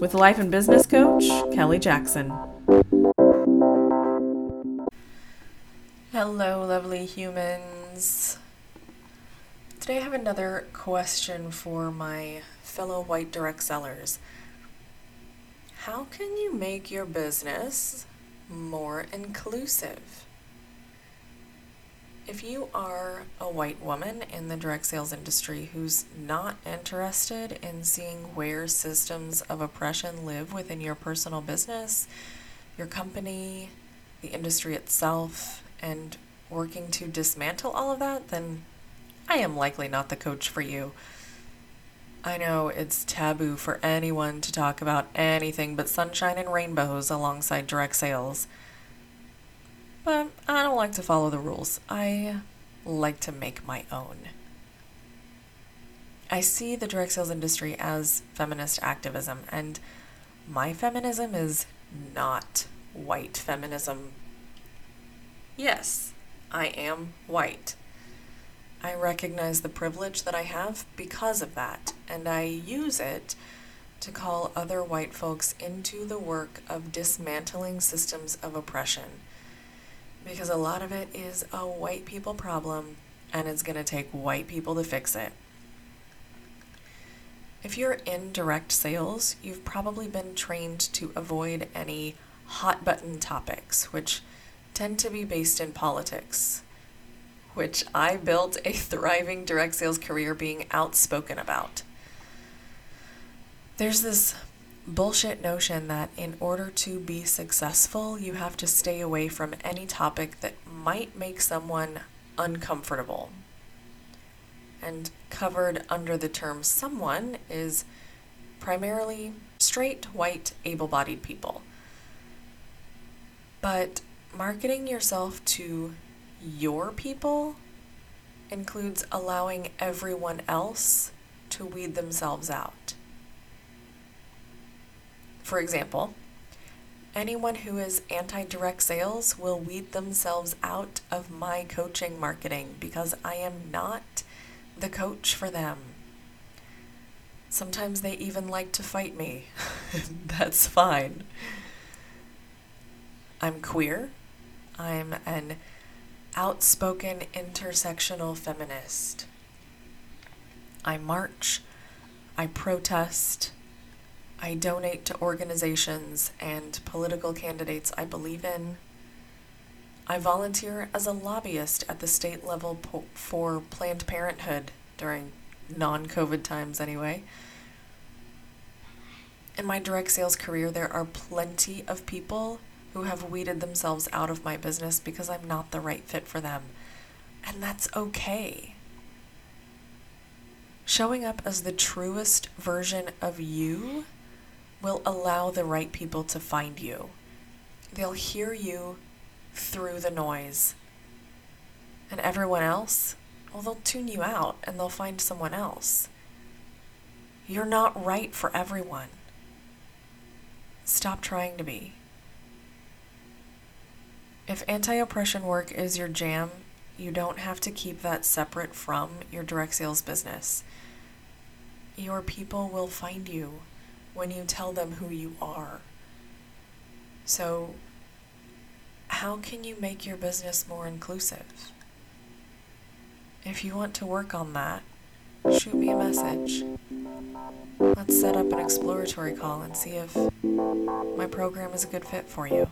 with life and business coach Kelly Jackson. Hello, lovely humans. Today I have another question for my fellow white direct sellers. How can you make your business more inclusive? If you are a white woman in the direct sales industry who's not interested in seeing where systems of oppression live within your personal business, your company, the industry itself, and working to dismantle all of that, then I am likely not the coach for you. I know it's taboo for anyone to talk about anything but sunshine and rainbows alongside direct sales. But I don't like to follow the rules. I like to make my own. I see the direct sales industry as feminist activism, and my feminism is not white feminism. Yes, I am white. I recognize the privilege that I have because of that, and I use it to call other white folks into the work of dismantling systems of oppression because a lot of it is a white people problem and it's going to take white people to fix it. If you're in direct sales, you've probably been trained to avoid any hot button topics, which tend to be based in politics, which I built a thriving direct sales career being outspoken about. There's this bullshit notion that in order to be successful, you have to stay away from any topic that might make someone uncomfortable. And covered under the term someone is primarily straight, white, able bodied people. But marketing yourself to your people includes allowing everyone else to weed themselves out. For example, anyone who is anti direct sales will weed themselves out of my coaching marketing because I am not the coach for them. Sometimes they even like to fight me. That's fine. I'm queer. I'm an outspoken intersectional feminist. I march. I protest. I donate to organizations and political candidates I believe in. I volunteer as a lobbyist at the state level po- for Planned Parenthood during non COVID times, anyway. In my direct sales career, there are plenty of people who have weeded themselves out of my business because I'm not the right fit for them. And that's okay. Showing up as the truest version of you will allow the right people to find you. They'll hear you through the noise. And everyone else, well, they'll tune you out and they'll find someone else. You're not right for everyone. Stop trying to be. If anti oppression work is your jam, you don't have to keep that separate from your direct sales business. Your people will find you when you tell them who you are. So, how can you make your business more inclusive? If you want to work on that, shoot me a message. Let's set up an exploratory call and see if my program is a good fit for you.